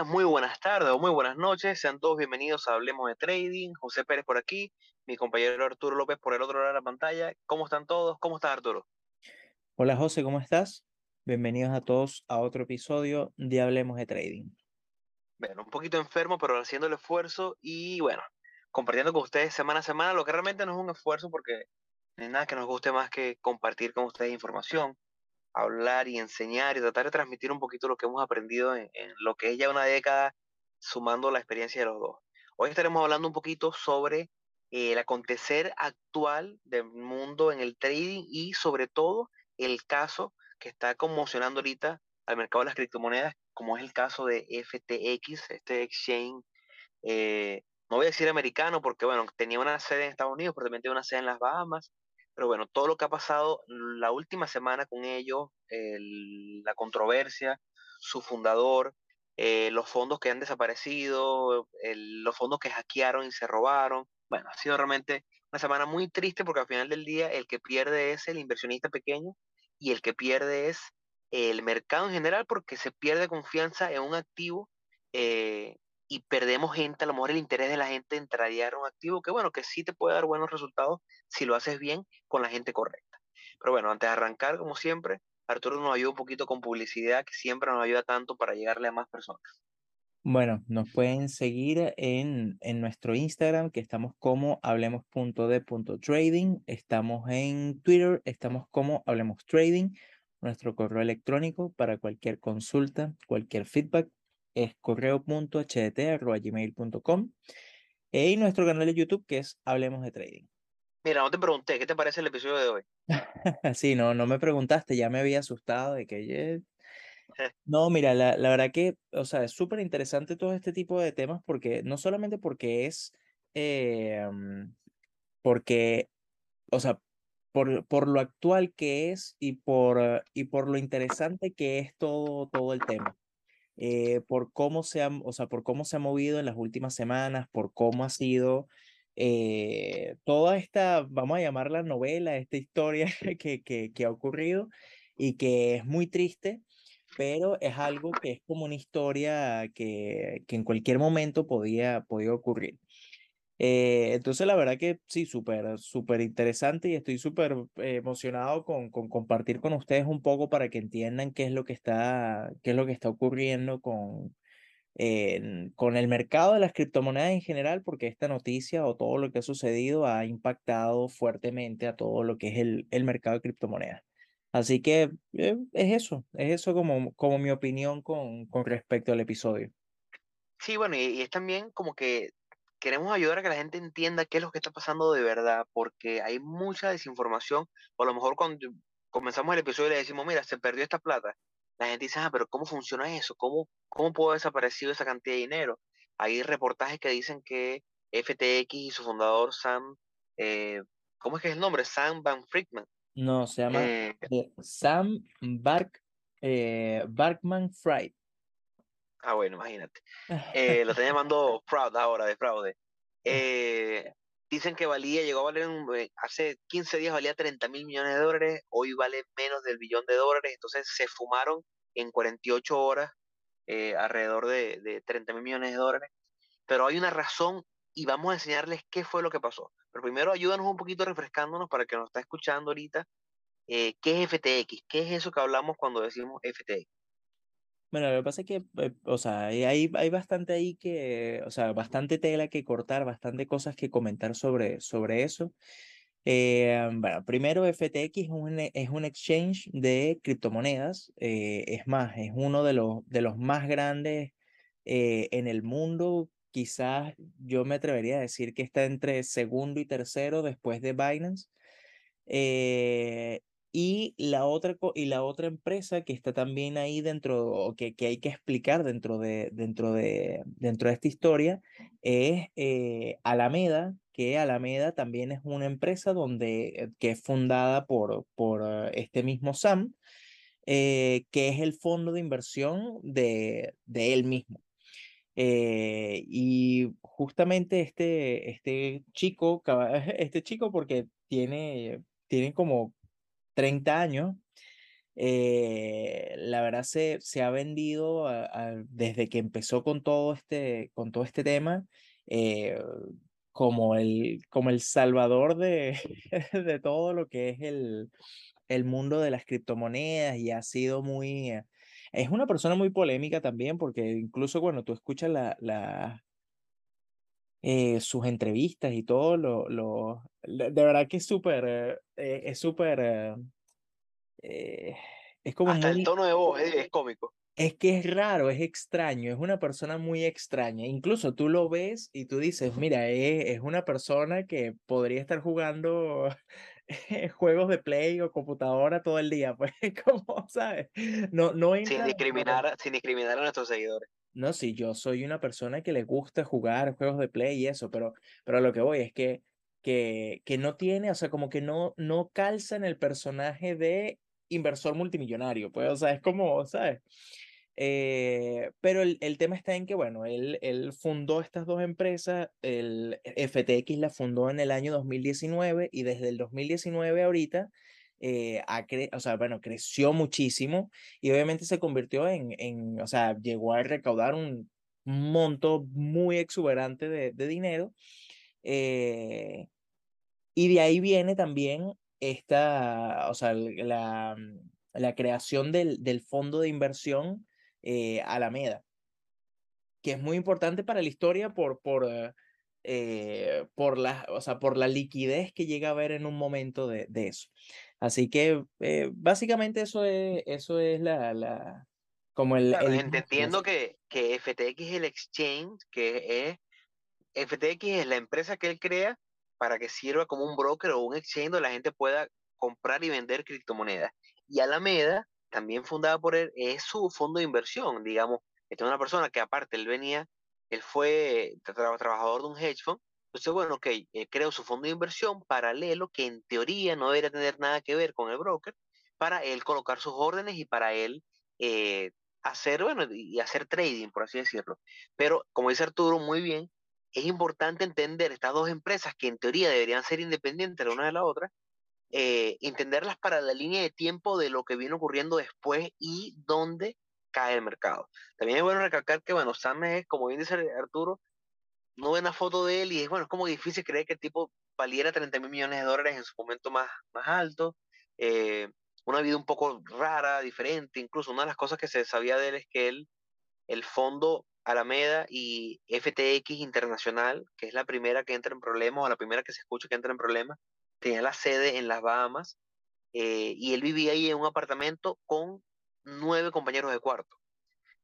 Días, muy buenas tardes o muy buenas noches. Sean todos bienvenidos a Hablemos de Trading. José Pérez por aquí, mi compañero Arturo López por el otro lado de la pantalla. ¿Cómo están todos? ¿Cómo estás, Arturo? Hola, José, ¿cómo estás? Bienvenidos a todos a otro episodio de Hablemos de Trading. Bueno, un poquito enfermo, pero haciendo el esfuerzo y bueno, compartiendo con ustedes semana a semana, lo que realmente no es un esfuerzo porque no hay nada que nos guste más que compartir con ustedes información, hablar y enseñar y tratar de transmitir un poquito lo que hemos aprendido en, lo que es ya una década, sumando la experiencia de los dos. Hoy estaremos hablando un poquito sobre el acontecer actual del mundo en el trading y sobre todo el caso que está conmocionando ahorita al mercado de las criptomonedas, como es el caso de FTX, este exchange, eh, no voy a decir americano porque, bueno, tenía una sede en Estados Unidos, pero también tiene una sede en las Bahamas, pero bueno, todo lo que ha pasado la última semana con ellos, la controversia, su fundador, eh, los fondos que han desaparecido, los fondos que hackearon y se robaron. Bueno, ha sido realmente una semana muy triste porque al final del día el que pierde es el inversionista pequeño y el que pierde es el mercado en general porque se pierde confianza en un activo eh, y perdemos gente, a lo mejor el interés de la gente en tradear un activo que bueno, que sí te puede dar buenos resultados si lo haces bien con la gente correcta. Pero bueno, antes de arrancar, como siempre, Arturo nos ayuda un poquito con publicidad que siempre nos ayuda tanto para llegarle a más personas. Bueno, nos pueden seguir en, en nuestro Instagram, que estamos como hablemos.de.trading, estamos en Twitter, estamos como Hablemos Trading, nuestro correo electrónico para cualquier consulta, cualquier feedback, es correo.hdt.gmail.com y nuestro canal de YouTube que es Hablemos de Trading. Mira, no te pregunté, ¿qué te parece el episodio de hoy? sí, no, no me preguntaste, ya me había asustado de que... No, mira, la, la verdad que, o sea, es súper interesante todo este tipo de temas porque no solamente porque es, eh, porque, o sea, por, por lo actual que es y por, y por lo interesante que es todo, todo el tema. Eh, por cómo se ha, o sea, por cómo se ha movido en las últimas semanas, por cómo ha sido eh, toda esta, vamos a llamarla novela, esta historia que, que, que, ha ocurrido y que es muy triste, pero es algo que es como una historia que, que en cualquier momento podía, podía ocurrir. Eh, entonces, la verdad que sí, súper, súper interesante y estoy súper eh, emocionado con, con compartir con ustedes un poco para que entiendan qué es lo que está, qué es lo que está ocurriendo con, con el mercado de las criptomonedas en general, porque esta noticia o todo lo que ha sucedido ha impactado fuertemente a todo lo que es el, el mercado de criptomonedas. Así que eh, es eso, es eso como, como mi opinión con, con respecto al episodio. Sí, bueno, y, y es también como que queremos ayudar a que la gente entienda qué es lo que está pasando de verdad, porque hay mucha desinformación, o a lo mejor cuando comenzamos el episodio y le decimos, mira, se perdió esta plata, la gente dice, ah, pero ¿cómo funciona eso? ¿Cómo, cómo pudo haber desaparecido esa cantidad de dinero? Hay reportajes que dicen que FTX y su fundador Sam, eh, ¿cómo es que es el nombre? Sam Van Friedman. No, se llama eh, Sam Bark, eh, Barkman Fried. Ah, bueno, imagínate. Eh, lo están llamando fraud ahora, de fraude. Eh, dicen que valía, llegó a valer eh, hace 15 días valía 30 mil millones de dólares, hoy vale menos del billón de dólares, entonces se fumaron en 48 horas alrededor de, de 30 mil millones de dólares. Pero hay una razón y vamos a enseñarles qué fue lo que pasó. Pero primero ayúdanos un poquito refrescándonos para que nos está escuchando ahorita. ¿Qué es FTX? ¿Qué es eso que hablamos cuando decimos FTX? Bueno, lo que pasa es que, eh, o sea, hay, hay bastante ahí que, o sea, bastante tela que cortar, bastante cosas que comentar sobre, sobre eso. Eh, bueno, primero FTX es un, es un exchange de criptomonedas, eh, es más, es uno de los, de los más grandes en el mundo, quizás yo me atrevería a decir que está entre segundo y tercero después de Binance. Y la otra, y la otra empresa que está también ahí dentro, que, que hay que explicar dentro de, dentro de, dentro de esta historia, es eh, Alameda, que Alameda también es una empresa donde, eh, que es fundada por, por eh, este mismo Sam, que es el fondo de inversión de, de él mismo. y justamente este, este chico, este chico porque tiene, tiene como 30 años, eh, la verdad se, se ha vendido desde que empezó con todo este, con todo este tema eh, como, el, como el salvador de, de todo lo que es el, el mundo de las criptomonedas y ha sido muy... Es una persona muy polémica también porque incluso cuando tú escuchas la, la, eh, sus entrevistas y todo, lo, lo, de verdad que es súper, eh, es súper, eh, es como Hasta el tono de voz es, cómico. Es que es raro, es extraño, es una persona muy extraña. Incluso tú lo ves y tú dices, mira, es, es una persona que podría estar jugando juegos de play o computadora todo el día, pues, como, ¿sabes? No, no sin discriminar, sin discriminar a nuestros seguidores. No, sí, yo soy una persona que le gusta jugar juegos de play y eso, pero, pero lo que voy es que, que, que no tiene, o sea, como que no, no calza en el personaje de inversor multimillonario, pues, o sea, es como, ¿sabes? Eh, pero el, el, tema está en que, bueno, él, él fundó estas dos empresas, el FTX la fundó en el año 2019 y desde el 2019 ahorita eh, o sea, bueno, creció muchísimo y obviamente se convirtió en, en o sea, llegó a recaudar un monto muy exuberante de, de dinero. Eh, y de ahí viene también esta, o sea, la, la creación del, del fondo de inversión eh, Alameda, que es muy importante para la historia por, por, eh, por, la, o sea, por la liquidez que llega a haber en un momento de, de eso. Así que eh, básicamente eso es, eso es la, la como el... el entendiendo que, que FTX es el exchange, que es, FTX es la empresa que él crea para que sirva como un broker o un exchange donde la gente pueda comprar y vender criptomonedas. Y Alameda, también fundada por él, es su fondo de inversión, digamos. Esta es una persona que aparte él venía, él fue trabajador de un hedge fund entonces, bueno, ok, eh, creo su fondo de inversión paralelo que en teoría no debería tener nada que ver con el broker para él colocar sus órdenes y para él eh, hacer, bueno, y hacer trading, por así decirlo. Pero, como dice Arturo muy bien, es importante entender estas dos empresas que en teoría deberían ser independientes la una de la otra, eh, entenderlas para la línea de tiempo de lo que viene ocurriendo después y dónde cae el mercado. También es bueno recalcar que, bueno, Sam es, como bien dice Arturo, no ven la foto de él y es bueno, es como difícil creer que el tipo valiera 30 mil millones de dólares en su momento más, más alto. Eh, una vida un poco rara, diferente. Incluso una de las cosas que se sabía de él es que él, el fondo Alameda y FTX Internacional, que es la primera que entra en problemas o la primera que se escucha que entra en problemas, tenía la sede en las Bahamas eh, y él vivía ahí en un apartamento con nueve compañeros de cuarto.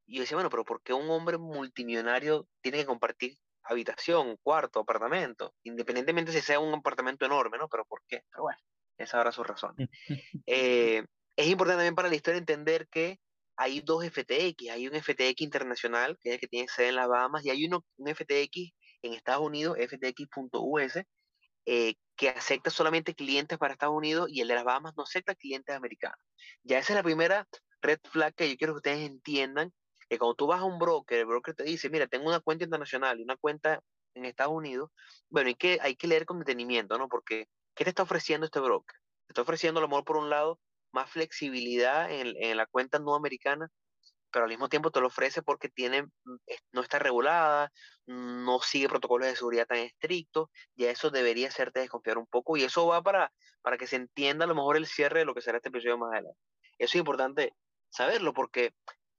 Y yo decía, bueno, pero ¿por qué un hombre multimillonario tiene que compartir habitación, cuarto, apartamento, independientemente si sea un apartamento enorme, ¿no? Pero ¿por qué? Pero bueno, esa habrá su razón. Eh, es importante también para la historia entender que hay dos FTX, hay un FTX internacional, que es el que tiene sede en las Bahamas, y hay uno, un FTX en Estados Unidos, FTX.us, eh, que acepta solamente clientes para Estados Unidos y el de las Bahamas no acepta clientes americanos. Ya esa es la primera red flag que yo quiero que ustedes entiendan que cuando tú vas a un broker, el broker te dice, mira, tengo una cuenta internacional y una cuenta en Estados Unidos, bueno, hay que, hay que leer con detenimiento, ¿no? Porque, ¿qué te está ofreciendo este broker? Te está ofreciendo a lo mejor por un lado más flexibilidad en, en la cuenta no americana, pero al mismo tiempo te lo ofrece porque tiene, no está regulada, no sigue protocolos de seguridad tan estrictos, y eso debería hacerte desconfiar un poco, y eso va para, para que se entienda a lo mejor el cierre de lo que será este episodio más adelante. Eso es importante saberlo porque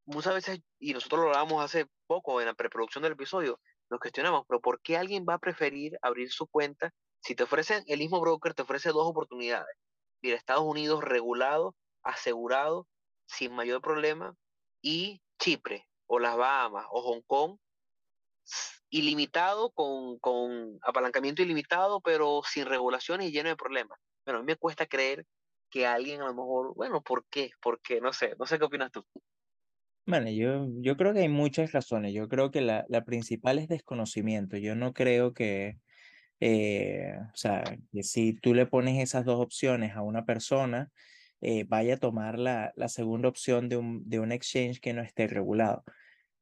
muchas veces, y nosotros lo hablábamos hace poco en la preproducción del episodio, nos cuestionamos, pero ¿por qué alguien va a preferir abrir su cuenta si te ofrecen, el mismo broker te ofrece dos oportunidades? Mira, Estados Unidos regulado, asegurado, sin mayor problema, y Chipre, o las Bahamas, o Hong Kong, ilimitado, con, con apalancamiento ilimitado, pero sin regulaciones y lleno de problemas. Bueno, a mí me cuesta creer que alguien a lo mejor, bueno, ¿por qué? ¿Por qué? No sé, no sé qué opinas tú. Bueno, yo, yo creo que hay muchas razones. Yo creo que la, la principal es desconocimiento. Yo no creo que, eh, o sea, que si tú le pones esas dos opciones a una persona, eh, vaya a tomar la, la segunda opción de un, de un exchange que no esté regulado.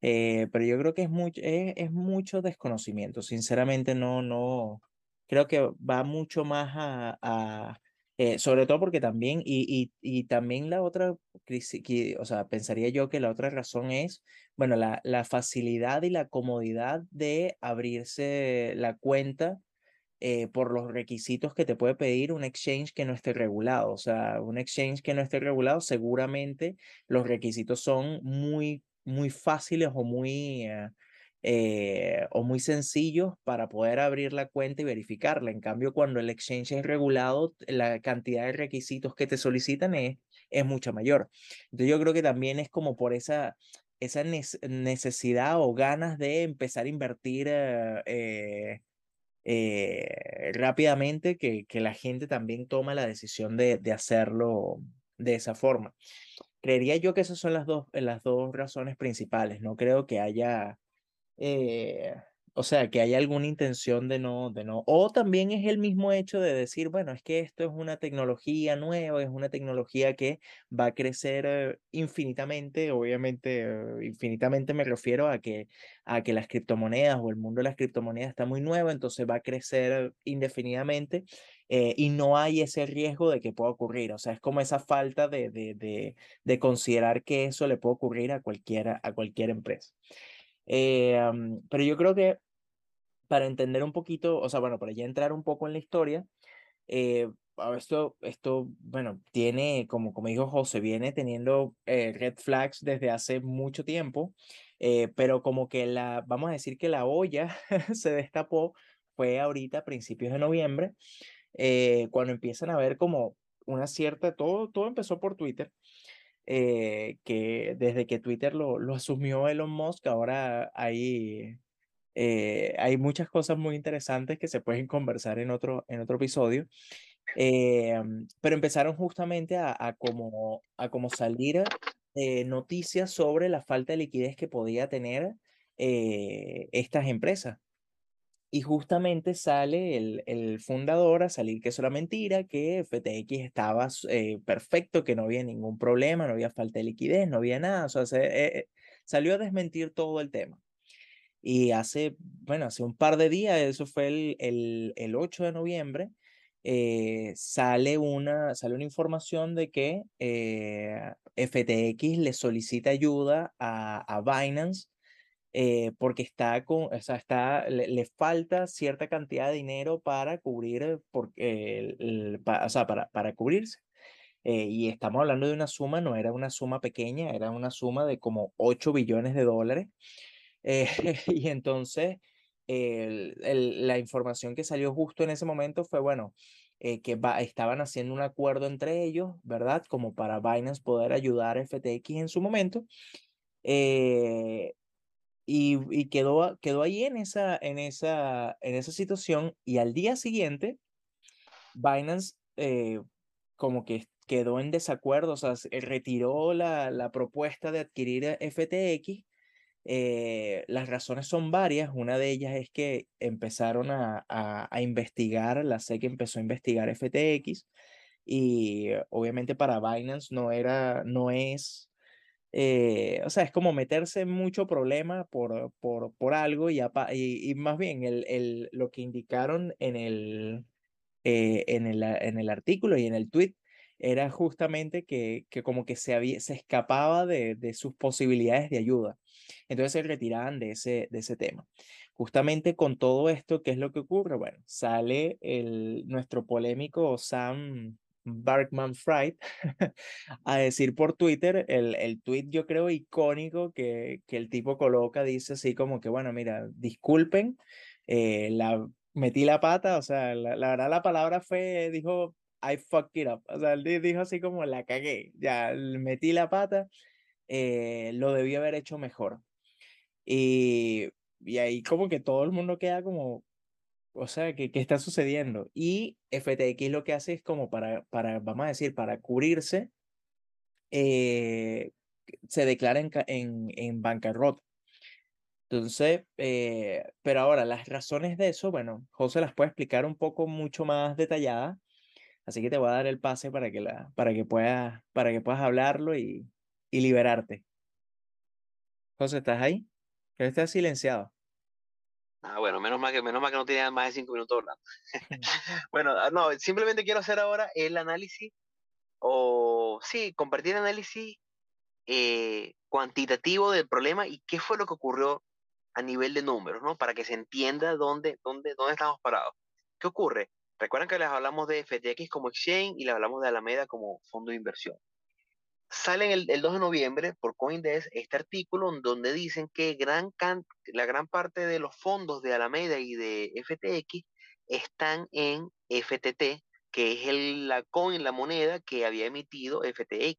Eh, pero yo creo que es mucho, es, es, mucho desconocimiento. Sinceramente, no, no, creo que va mucho más a, a Eh, sobre todo porque también, y, y, y también la otra, que, o sea, pensaría yo que la otra razón es, bueno, la, la facilidad y la comodidad de abrirse la cuenta eh, por los requisitos que te puede pedir un exchange que no esté regulado. O sea, un exchange que no esté regulado, seguramente los requisitos son muy, muy fáciles o muy... Eh, eh, o muy sencillos para poder abrir la cuenta y verificarla. En cambio, cuando el exchange es regulado, la cantidad de requisitos que te solicitan es, es mucha mayor. Entonces yo creo que también es como por esa, esa necesidad o ganas de empezar a invertir eh, eh, rápidamente que, que la gente también toma la decisión de, de hacerlo de esa forma. Creería yo que esas son las dos, las dos razones principales. No creo que haya eh, o sea, que hay alguna intención de no, de no. O también es el mismo hecho de decir, bueno, es que esto es una tecnología nueva, es una tecnología que va a crecer eh, infinitamente. Obviamente, eh, infinitamente me refiero a que, a que las criptomonedas o el mundo de las criptomonedas está muy nuevo, entonces va a crecer indefinidamente. y no hay ese riesgo de que pueda ocurrir. O sea, es como esa falta de, de, de, de considerar que eso le puede ocurrir a cualquiera, a cualquier empresa. Eh, pero yo creo que para entender un poquito, o sea, bueno, para ya entrar un poco en la historia, eh, esto, esto, bueno, tiene, como, como dijo José, viene teniendo eh, red flags desde hace mucho tiempo, pero como que la, vamos a decir que la olla se destapó, fue ahorita principios de noviembre, cuando empiezan a ver como una cierta, todo, todo empezó por Twitter, eh, que desde que Twitter lo, lo, asumió Elon Musk, ahora hay, eh, hay muchas cosas muy interesantes que se pueden conversar en otro, en otro episodio. Eh, pero empezaron justamente a, a, como, a como salir noticias sobre la falta de liquidez que podía tener estas empresas. Y justamente sale el, el, fundador a salir que eso era mentira, que FTX estaba eh, perfecto, que no había ningún problema, no había falta de liquidez, no había nada. O sea, se, eh, eh, salió a desmentir todo el tema. Y hace, bueno, hace un par de días, eso fue el, el, el 8 de noviembre, sale, una, sale una información de que FTX le solicita ayuda a, a Binance eh, porque está con, o sea, está, le, falta cierta cantidad de dinero para cubrir, porque, el, o sea, para, para cubrirse. Eh, y estamos hablando de una suma, no era una suma pequeña, era una suma de como 8 billones de dólares. Eh, y entonces, el, la información que salió justo en ese momento fue, bueno, que estaban haciendo un acuerdo entre ellos, ¿verdad? Como para Binance poder ayudar a FTX en su momento. Eh, y, quedó, quedó ahí en esa, en, esa, en esa situación y al día siguiente Binance eh, como que quedó en desacuerdo, o sea, retiró la, la propuesta de adquirir FTX. Eh, las razones son varias, una de ellas es que empezaron a, a, a investigar, la SEC empezó a investigar FTX y obviamente para Binance no era, no es eh, o sea, es como meterse en mucho problema por, por, por algo y, y, y, más bien el, el, lo que indicaron en el, eh, en, el, en el artículo y en el tweet era justamente que, que como que se, había, se escapaba de, de sus posibilidades de ayuda. Entonces se retiraban de ese, de ese tema. Justamente con todo esto, ¿qué es lo que ocurre? Bueno, sale el, nuestro polémico Sam Barkman Fried a decir por Twitter el, el tweet yo creo icónico que, que el tipo coloca, dice así como que, bueno, mira, disculpen, eh, la, metí la pata, o sea, la, la, verdad la palabra fue, dijo, I fucked it up, o sea, dijo así como la cagué, ya metí la pata, eh, lo debí haber hecho mejor. Y, y ahí como que todo el mundo queda como, o sea, ¿qué, ¿qué, está sucediendo? Y FTX lo que hace es como para, para vamos a decir, para cubrirse, eh, se declara en, en, en bancarrota. Entonces, eh, pero ahora las razones de eso, bueno, José las puede explicar un poco mucho más detalladas, así que te voy a dar el pase para que, la, para que, puedas, para que puedas hablarlo y, y liberarte. José, ¿estás ahí? Que estás silenciado. Ah, bueno, menos mal que, menos mal que no tenía más de cinco minutos hablando. bueno, ah, no, simplemente quiero hacer ahora el análisis, o sí, compartir el análisis eh, cuantitativo del problema y qué fue lo que ocurrió a nivel de números, ¿no? Para que se entienda dónde, dónde, dónde estamos parados. ¿Qué ocurre? Recuerden que les hablamos de FTX como exchange y les hablamos de Alameda como fondo de inversión. Sale el, el 2 de noviembre por Coindesk este artículo donde dicen que gran la gran parte de los fondos de Alameda y de FTX están en FTT, que es el, la coin, la moneda que había emitido FTX.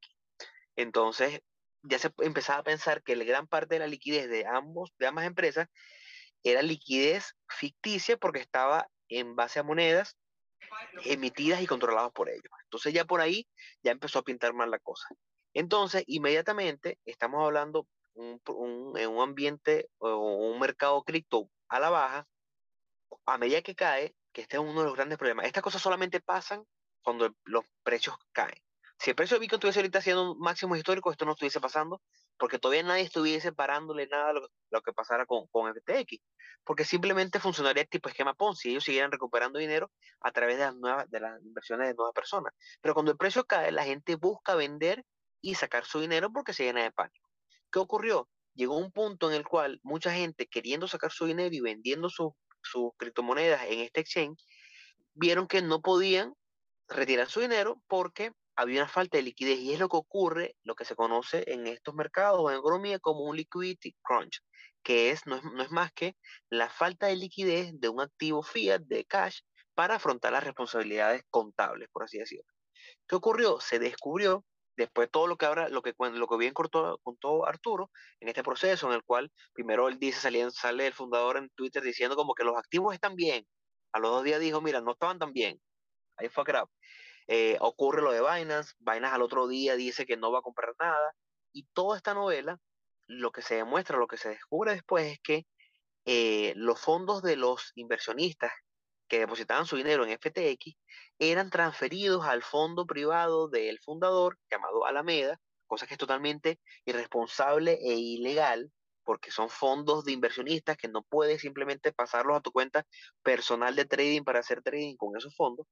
Entonces, ya se empezaba a pensar que la gran parte de la liquidez de, ambos, de ambas empresas era liquidez ficticia porque estaba en base a monedas emitidas y controladas por ellos. Entonces ya por ahí ya empezó a pintar mal la cosa. Entonces, inmediatamente estamos hablando en un ambiente o un mercado cripto a la baja, a medida que cae, que este es uno de los grandes problemas. Estas cosas solamente pasan cuando los precios caen. Si el precio de Bitcoin estuviese ahorita haciendo máximos históricos, esto no estuviese pasando, porque todavía nadie estuviese parándole nada a lo, que pasara con, con, FTX, porque simplemente funcionaría tipo esquema Ponzi, ellos siguieran recuperando dinero a través de las, nuevas, de las inversiones de nuevas personas. Pero cuando el precio cae, la gente busca vender y sacar su dinero porque se llena de pánico. ¿Qué ocurrió? Llegó un punto en el cual mucha gente queriendo sacar su dinero y vendiendo sus criptomonedas en este exchange, vieron que no podían retirar su dinero porque había una falta de liquidez y es lo que ocurre, lo que se conoce en estos mercados o en economía como un liquidity crunch, que es no, es más que la falta de liquidez de un activo fiat de cash para afrontar las responsabilidades contables, por así decirlo. ¿Qué ocurrió? Se descubrió después todo lo que ahora, lo que, lo que bien contó, contó Arturo en este proceso en el cual primero él dice, sale, sale el fundador en Twitter diciendo como que los activos están bien. A los dos días dijo, mira, no estaban tan bien. Ahí fue crap. Eh, ocurre lo de Binance, Binance al otro día dice que no va a comprar nada, y toda esta novela, lo que se demuestra, lo que se descubre después es que eh, los fondos de los inversionistas que depositaban su dinero en FTX eran transferidos al fondo privado del fundador llamado Alameda, cosa que es totalmente irresponsable e ilegal porque son fondos de inversionistas que no puedes simplemente pasarlos a tu cuenta personal de trading para hacer trading con esos fondos,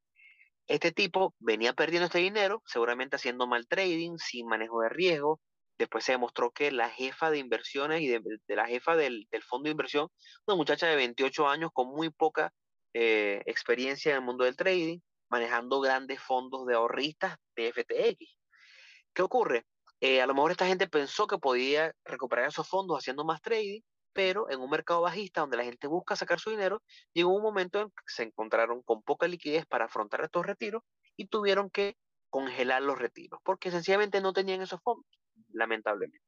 este tipo venía perdiendo este dinero, seguramente haciendo mal trading, sin manejo de riesgo. Después se demostró que la jefa de inversiones y de, la jefa del, fondo de inversión, una muchacha de 28 años con muy poca eh, experiencia en el mundo del trading, manejando grandes fondos de ahorristas de FTX. ¿Qué ocurre? Eh, a lo mejor esta gente pensó que podía recuperar esos fondos haciendo más trading pero en un mercado bajista donde la gente busca sacar su dinero, llegó un momento en que se encontraron con poca liquidez para afrontar estos retiros y tuvieron que congelar los retiros, porque sencillamente no tenían esos fondos, lamentablemente.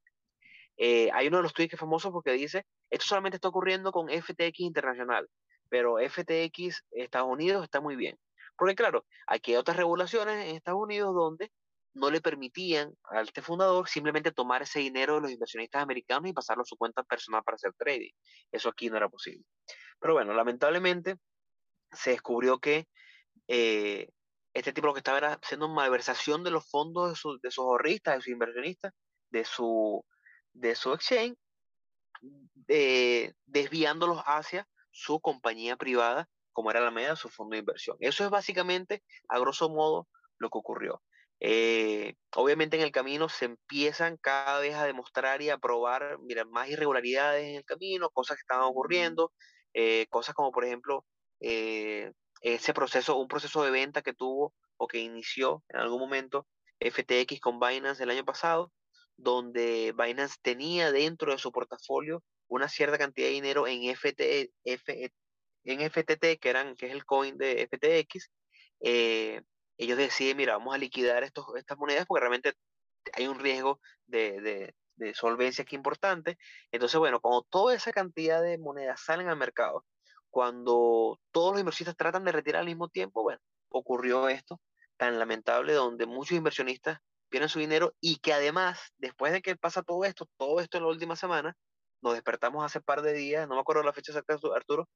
Eh, hay uno de los tweets que es famoso porque dice, esto solamente está ocurriendo con FTX Internacional, pero FTX Estados Unidos está muy bien. Porque claro, aquí hay otras regulaciones en Estados Unidos donde no le permitían a este fundador simplemente tomar ese dinero de los inversionistas americanos y pasarlo a su cuenta personal para hacer trading. Eso aquí no era posible. Pero bueno, lamentablemente se descubrió que eh, este tipo lo que estaba era haciendo malversación de los fondos de, sus ahorristas, de sus inversionistas, de su, de su exchange, desviándolos hacia su compañía privada, como era la media de su fondo de inversión. Eso es básicamente, a grosso modo, lo que ocurrió. Eh, obviamente en el camino se empiezan cada vez a demostrar y a probar, mira, más irregularidades en el camino, cosas que estaban ocurriendo, eh, cosas como por ejemplo eh, ese proceso, un proceso de venta que tuvo o que inició en algún momento FTX con Binance el año pasado, donde Binance tenía dentro de su portafolio una cierta cantidad de dinero en, FT, en FTT, que, eran, que es el coin de FTX, ellos deciden, mira, vamos a liquidar estos, estas monedas porque realmente hay un riesgo de, solvencia aquí importante. Entonces, bueno, cuando toda esa cantidad de monedas salen al mercado, cuando todos los inversionistas tratan de retirar al mismo tiempo, bueno, ocurrió esto tan lamentable donde muchos inversionistas pierden su dinero y que además, después de que pasa todo esto, todo esto en la última semana, nos despertamos hace par de días, no me acuerdo la fecha exacta, Arturo,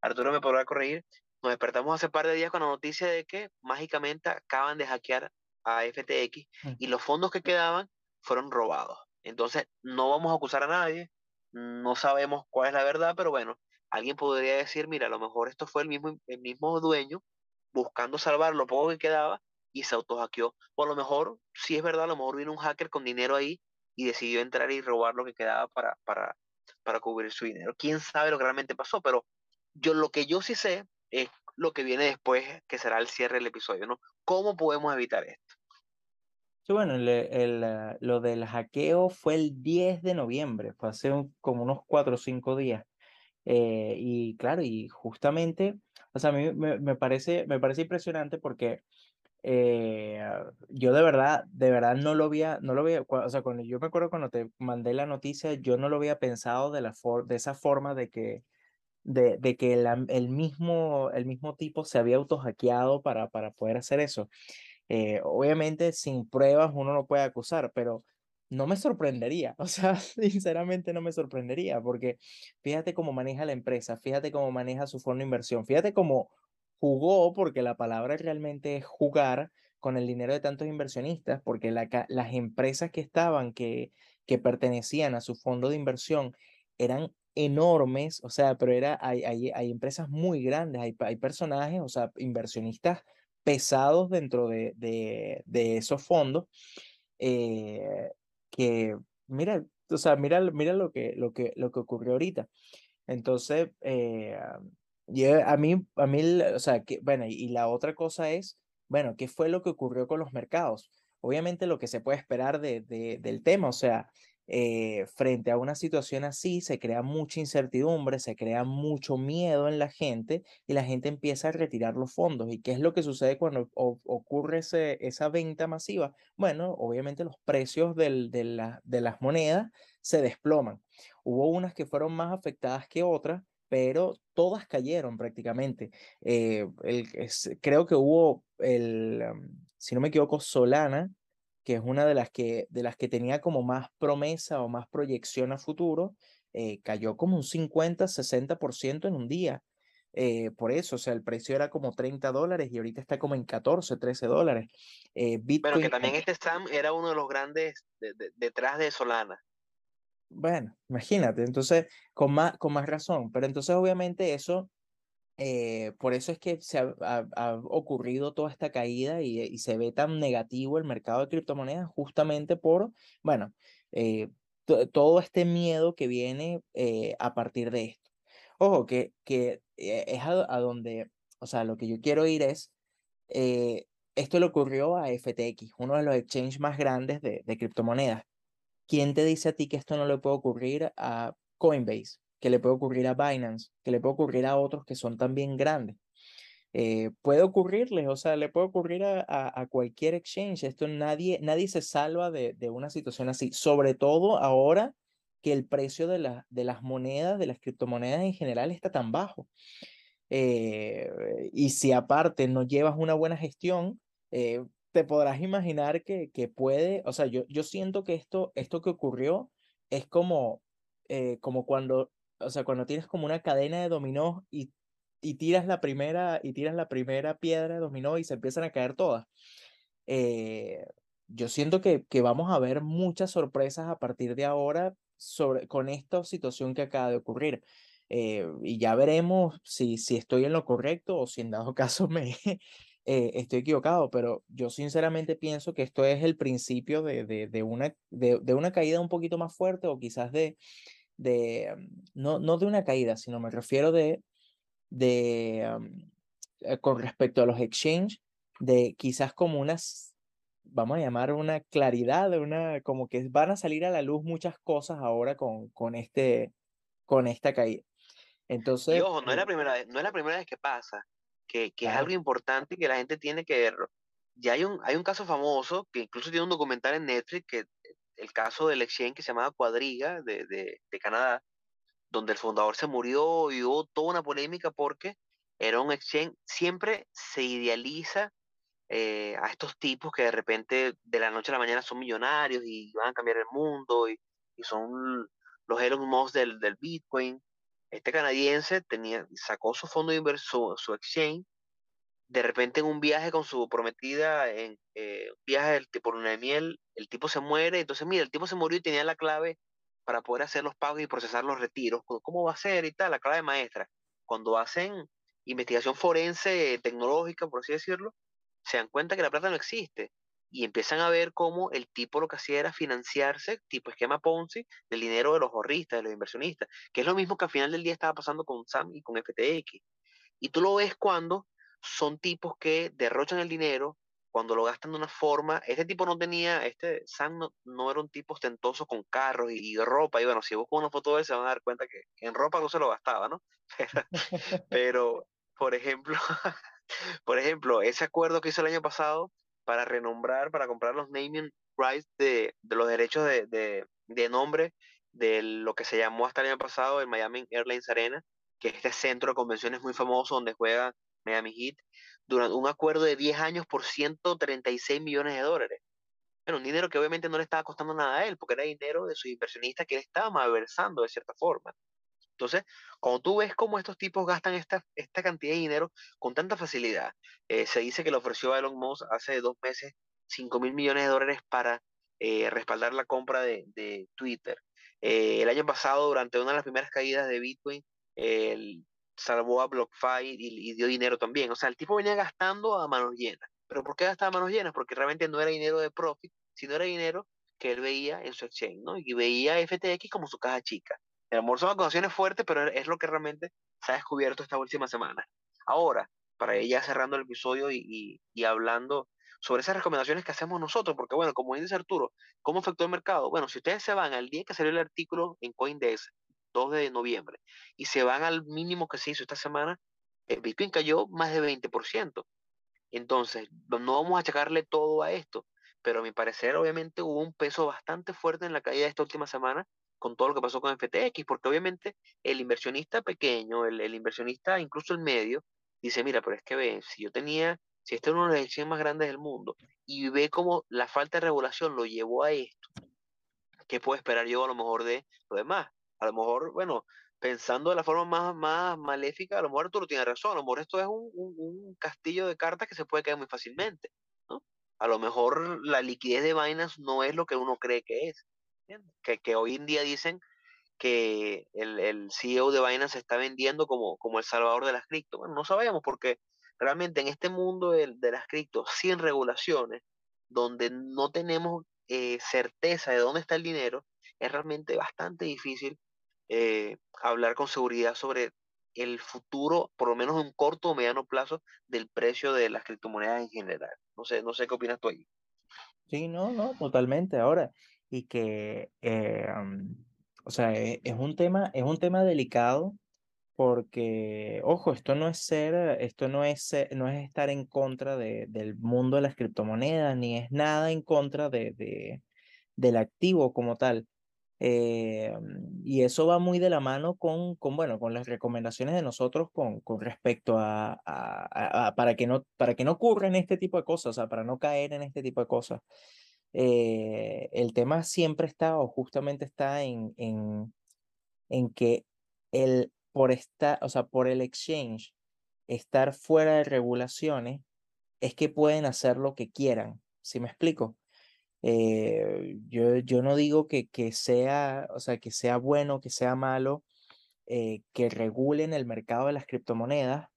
Arturo me podrá corregir, nos despertamos hace par de días con la noticia de que mágicamente acaban de hackear a FTX y los fondos que quedaban fueron robados. Entonces, no vamos a acusar a nadie, no sabemos cuál es la verdad, pero bueno, alguien podría decir, mira, a lo mejor esto fue el mismo, el mismo dueño buscando salvar lo poco que quedaba y se autohackeó. O a lo mejor, si es verdad, a lo mejor vino un hacker con dinero ahí y decidió entrar y robar lo que quedaba para, para, para cubrir su dinero. Quién sabe lo que realmente pasó, pero yo lo que yo sí sé es lo que viene después, que será el cierre del episodio, ¿no? ¿Cómo podemos evitar esto? Sí, bueno, el, lo del hackeo fue el 10 de noviembre, fue hace como unos 4 o 5 días. Eh, y claro, y justamente, o sea, a mí me, me parece, me parece impresionante porque eh, yo de verdad, de verdad no lo había, no lo había, o sea, cuando yo me acuerdo cuando te mandé la noticia, yo no lo había pensado de, la de esa forma de que, de, que el, mismo, el mismo tipo se había autohackeado para, para poder hacer eso. Eh, obviamente sin pruebas uno no puede acusar, pero no me sorprendería, o sea, sinceramente no me sorprendería, porque fíjate cómo maneja la empresa, fíjate cómo maneja su fondo de inversión, fíjate cómo jugó, porque la palabra realmente es jugar con el dinero de tantos inversionistas, porque la, las empresas que estaban, que, que pertenecían a su fondo de inversión, eran enormes, o sea, pero era, hay, hay, hay empresas muy grandes, hay, hay personajes, o sea, inversionistas pesados dentro de, de, de esos fondos, eh, que, mira, o sea, mira, mira lo, que, lo, que, lo que ocurrió ahorita. Entonces, eh, a mí, a mí, o sea, que, bueno, y, la otra cosa es, bueno, ¿qué fue lo que ocurrió con los mercados? Obviamente lo que se puede esperar de, de del tema, o sea, eh, frente a una situación así se crea mucha incertidumbre, se crea mucho miedo en la gente y la gente empieza a retirar los fondos. ¿Y qué es lo que sucede cuando ocurre ese, esa venta masiva? Bueno, obviamente los precios del, de, la, de las monedas se desploman. Hubo unas que fueron más afectadas que otras, pero todas cayeron prácticamente. Eh, el, creo que hubo, el, si no me equivoco, Solana que es una de las que, de las que tenía como más promesa o más proyección a futuro, eh, cayó como un 50-60% en un día. Eh, por eso, o sea, el precio era como 30 dólares y ahorita está como en 14, 13 dólares. Eh, Bitcoin, bueno, que también este Sam era uno de los grandes detrás de Solana. Bueno, imagínate, entonces, con más, con más razón, pero entonces obviamente eso eh, por eso es que se ha, ocurrido toda esta caída y, se ve tan negativo el mercado de criptomonedas justamente por, bueno, eh, todo este miedo que viene eh, a partir de esto. Ojo, que, que es a, donde, o sea, lo que yo quiero ir es, esto le ocurrió a FTX, uno de los exchanges más grandes de, de criptomonedas. ¿Quién te dice a ti que esto no le puede ocurrir a Coinbase? que le puede ocurrir a Binance, que le puede ocurrir a otros que son también grandes. Eh, puede ocurrirles, o sea, le puede ocurrir a, a, cualquier exchange. Esto nadie, nadie se salva de, de, una situación así, sobre todo ahora que el precio de, la, de las monedas, de las criptomonedas en general está tan bajo. Eh, y si aparte no llevas una buena gestión, eh, te podrás imaginar que, que, puede, o sea, yo, yo siento que esto, esto que ocurrió es como, como cuando o sea, cuando tienes como una cadena de dominó y, y tiras la primera y tiras la primera piedra de dominó y se empiezan a caer todas. Eh, yo siento que, que vamos a ver muchas sorpresas a partir de ahora sobre, con esta situación que acaba de ocurrir. Eh, y ya veremos si, si estoy en lo correcto o si en dado caso me eh, estoy equivocado, pero yo sinceramente pienso que esto es el principio de, de, de una, de, de, una caída un poquito más fuerte o quizás de, de, no, no de una caída, sino me refiero de, de eh, con respecto a los exchange, de quizás como unas, vamos a llamar una claridad, de una, como que van a salir a la luz muchas cosas ahora con, con, este, con esta caída. Entonces, y ojo, no es la eh primera vez, no es la primera vez que pasa, que, que es algo importante que la gente tiene que ver. Ya hay un, hay un caso famoso que incluso tiene un documental en Netflix que el caso del exchange que se llamaba Cuadriga de, de, de, Canadá, donde el fundador se murió y hubo toda una polémica porque era un exchange, siempre se idealiza eh, a estos tipos que de repente de la noche a la mañana son millonarios y van a cambiar el mundo y, y son los Elon Musk del, del Bitcoin. Este canadiense tenía, sacó su fondo de inversión, su exchange, de repente en un viaje con su prometida, en eh, un viaje por una de miel, el tipo se muere, entonces mira, el tipo se murió y tenía la clave para poder hacer los pagos y procesar los retiros. ¿Cómo va a ser y tal? La clave maestra. Cuando hacen investigación forense tecnológica, por así decirlo, se dan cuenta que la plata no existe y empiezan a ver cómo el tipo lo que hacía era financiarse, tipo esquema Ponzi, del dinero de los ahorristas, de los inversionistas, que es lo mismo que al final del día estaba pasando con SAM y con FTX. Y tú lo ves cuando son tipos que derrochan el dinero, cuando lo gastan de una forma, este tipo no tenía, este Sam no, era un tipo ostentoso con carros y, ropa, y bueno, si buscan una foto de él se van a dar cuenta que, en ropa no se lo gastaba, ¿no? Pero, por ejemplo, por ejemplo, ese acuerdo que hizo el año pasado para renombrar, para comprar los naming rights de, los derechos de, de, nombre de lo que se llamó hasta el año pasado el Miami Airlines Arena, que es este centro de convenciones muy famoso donde juega Miami Heat, durante un acuerdo de 10 años por 136 millones de dólares. Bueno, un dinero que obviamente no le estaba costando nada a él, porque era dinero de sus inversionistas que él estaba malversando de cierta forma. Entonces, cuando tú ves cómo estos tipos gastan esta, esta cantidad de dinero con tanta facilidad, eh, se dice que le ofreció a Elon Musk hace dos meses 5 mil millones de dólares para eh, respaldar la compra de, de Twitter. Eh, el año pasado, durante una de las primeras caídas de Bitcoin, el salvó a BlockFi y, y, dio dinero también. O sea, el tipo venía gastando a manos llenas. ¿Pero por qué gastaba a manos llenas? Porque realmente no era dinero de profit, sino era dinero que él veía en su exchange, ¿no? Y veía FTX como su caja chica. El amor son acusaciones fuertes, pero es lo que realmente se ha descubierto esta última semana. Ahora, para ella cerrando el episodio y, y, hablando sobre esas recomendaciones que hacemos nosotros, porque bueno, como dice Arturo, ¿cómo afectó el mercado? Bueno, si ustedes se van al día que salió el artículo en CoinDesk, 2 de noviembre, y se van al mínimo que se hizo esta semana, el Bitcoin cayó más de 20%. Entonces, no vamos a achacarle todo a esto, pero a mi parecer, obviamente, hubo un peso bastante fuerte en la caída de esta última semana con todo lo que pasó con FTX, porque obviamente el inversionista pequeño, el, inversionista incluso el medio, dice, mira, pero es que ve, si yo tenía, si este es uno de los exchanges más grandes del mundo, y ve cómo la falta de regulación lo llevó a esto, ¿qué puedo esperar yo a lo mejor de lo demás? A lo mejor, bueno, pensando de la forma más, más maléfica, a lo mejor Arturo tiene razón, a lo mejor esto es un, castillo de cartas que se puede caer muy fácilmente. A lo mejor la liquidez de vainas no es lo que uno cree que es, que, que hoy en día dicen que el, el, CEO de Binance está vendiendo como, como el salvador de las cripto. Bueno, no sabemos porque realmente en este mundo de, de las cripto sin regulaciones, donde no tenemos eh, certeza de dónde está el dinero, es realmente bastante difícil eh, hablar con seguridad sobre el futuro, por lo menos en corto o mediano plazo, del precio de las criptomonedas en general. No sé, no sé qué opinas tú ahí. Sí, no, no, totalmente. Ahora, y que, eh, o sea, e, es, un tema, es un tema delicado porque, ojo, esto no es ser, esto no es, no es estar en contra de, del mundo de las criptomonedas, ni es nada en contra de, de del activo como tal. Eh, y eso va muy de la mano con, con, bueno, con las recomendaciones de nosotros con, con respecto a, a, para, que no, para que no ocurran este tipo de cosas, o sea, para no caer en este tipo de cosas. Eh, el tema siempre está, o justamente está en, en, en que el, por, o sea, por el exchange estar fuera de regulaciones, es que pueden hacer lo que quieran. ¿Sí me explico? Eh, yo, yo no digo que, que, sea, o sea, que sea bueno, que sea malo, eh, que regulen el mercado de las criptomonedas,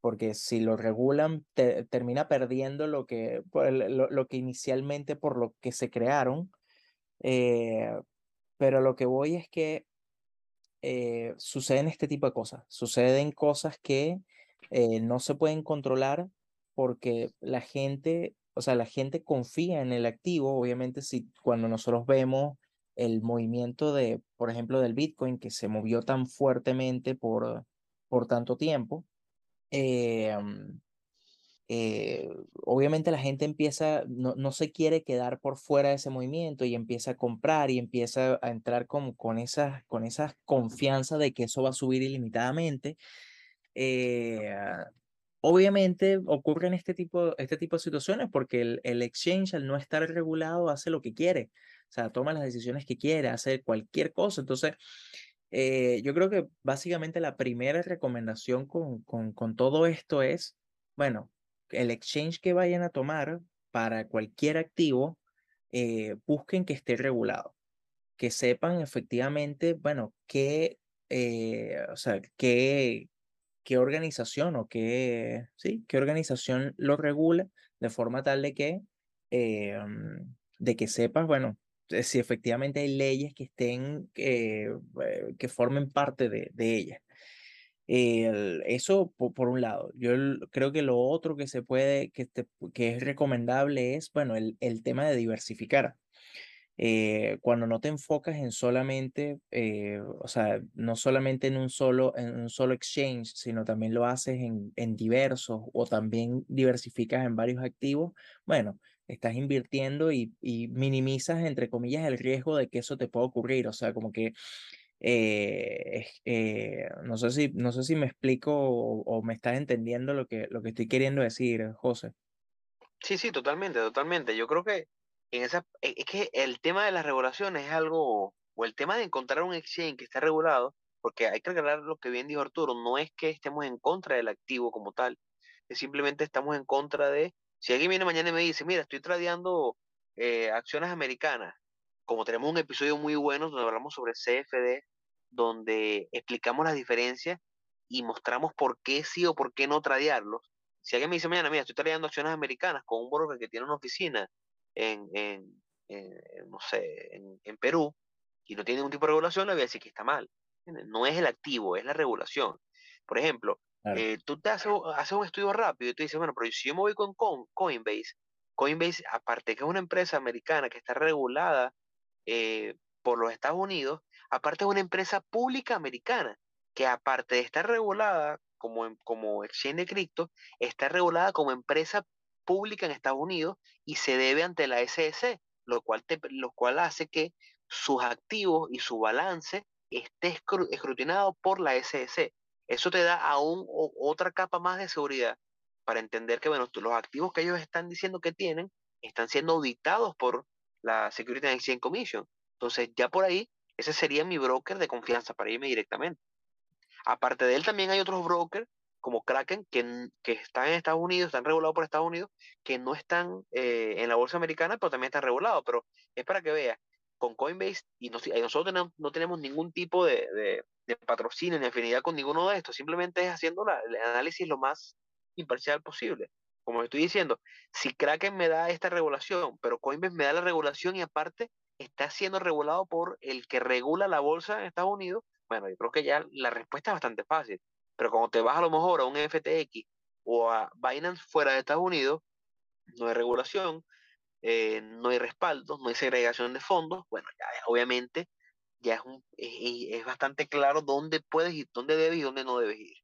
porque si lo regulan, termina perdiendo lo que, lo, lo, que inicialmente por lo que se crearon. Eh, pero lo que voy es que suceden este tipo de cosas, suceden cosas que no se pueden controlar porque la gente o sea, la gente confía en el activo, obviamente si cuando nosotros vemos el movimiento de, por ejemplo, del Bitcoin que se movió tan fuertemente por, por tanto tiempo, eh, eh, obviamente la gente empieza, no, no, se quiere quedar por fuera de ese movimiento y empieza a comprar y empieza a entrar con, con, esa, con esa confianza de que eso va a subir ilimitadamente. Eh, Obviamente ocurren este tipo, este tipo de situaciones porque el, el, exchange al no estar regulado hace lo que quiere, o sea, toma las decisiones que quiere, hace cualquier cosa. Entonces, eh, yo creo que básicamente la primera recomendación con, con, todo esto es, bueno, el exchange que vayan a tomar para cualquier activo, eh, busquen que esté regulado. que sepan efectivamente, bueno, qué, eh, o sea, qué, qué organización o qué, sí, qué organización lo regula de forma tal de que, de que sepas, bueno, si efectivamente hay leyes que estén, eh, que formen parte de, de ellas. eso por, un lado. Yo creo que lo otro que se puede, que, que es recomendable es, bueno, el, el tema de diversificar. Eh, cuando no te enfocas en solamente, eh, o sea, no solamente en un solo, en un solo exchange, sino también lo haces en, en diversos o también diversificas en varios activos, bueno, estás invirtiendo y, minimizas, entre comillas, el riesgo de que eso te pueda ocurrir. O sea, como que, eh, no, sé si, no sé si me explico o, me estás entendiendo lo que, lo que estoy queriendo decir, José. Sí, sí, totalmente, totalmente. Yo creo que en esa, e, es que el tema de las regulaciones es algo, o el tema de encontrar un exchange que esté regulado, porque hay que aclarar lo que bien dijo Arturo, no es que estemos en contra del activo como tal, es simplemente estamos en contra de, si alguien viene mañana y me dice, mira, estoy tradeando eh, acciones americanas, como tenemos un episodio muy bueno donde hablamos sobre CFD, donde explicamos las diferencias y mostramos por qué sí o por qué no tradearlos. Si alguien me dice mañana, mira, estoy tradeando acciones americanas con un broker que tiene una oficina en, en, no sé, en, en, Perú y no tiene ningún tipo de regulación, le voy a decir que está mal. No es el activo, es la regulación. Por ejemplo, eh, tú te haces, un estudio rápido y tú dices, bueno, pero si yo me voy con, Coinbase, Coinbase, aparte que es una empresa americana que está regulada eh, por los Estados Unidos, aparte es una empresa pública americana que aparte de estar regulada como, como exchange de cripto, está regulada como empresa pública en Estados Unidos y se debe ante la SEC, lo cual, te, lo cual hace que sus activos y su balance esté escrutinado por la SEC. Eso te da aún otra capa más de seguridad para entender que bueno, los activos que ellos están diciendo que tienen están siendo auditados por la Security and Exchange Commission. Entonces, ya por ahí, ese sería mi broker de confianza para irme directamente. Aparte de él, también hay otros brokers como Kraken, que, que están en Estados Unidos, están regulados por Estados Unidos, que no están eh, en la bolsa americana, pero también están regulados. Pero es para que veas, con Coinbase, y, nosotros no tenemos ningún tipo de, patrocinio ni afinidad con ninguno de estos, simplemente es haciendo el análisis lo más imparcial posible. Como estoy diciendo, si Kraken me da esta regulación, pero Coinbase me da la regulación y aparte está siendo regulado por el que regula la bolsa en Estados Unidos, bueno, yo creo que ya la respuesta es bastante fácil. Pero cuando te vas a lo mejor a un FTX o a Binance fuera de Estados Unidos, no hay regulación, eh, no hay respaldo, no hay segregación de fondos, bueno, ya obviamente ya es, es, bastante claro dónde puedes ir, dónde debes y dónde no debes ir.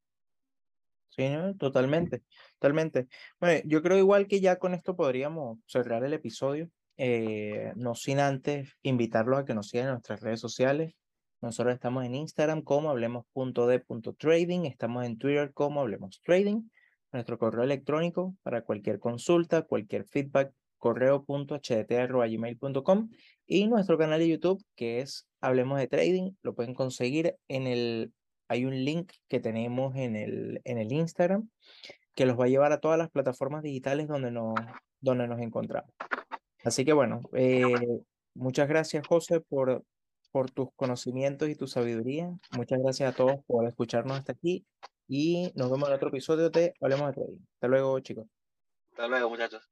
Sí, totalmente, totalmente. Bueno, yo creo igual que ya con esto podríamos cerrar el episodio, eh, no sin antes invitarlos a que nos sigan en nuestras redes sociales, nosotros estamos en Instagram como hablemos.de.trading, estamos en Twitter como hablemos trading, nuestro correo electrónico para cualquier consulta, cualquier feedback, correo.hdt.gmail.com y nuestro canal de YouTube que es Hablemos de Trading, lo pueden conseguir en el, hay un link que tenemos en el, en el Instagram que los va a llevar a todas las plataformas digitales donde nos, donde nos encontramos. Así que bueno, eh, muchas gracias José por por tus conocimientos y tu sabiduría. Muchas gracias a todos por escucharnos hasta aquí y nos vemos en otro episodio de Hablemos de Trading. Hasta luego, chicos. Hasta luego, muchachos.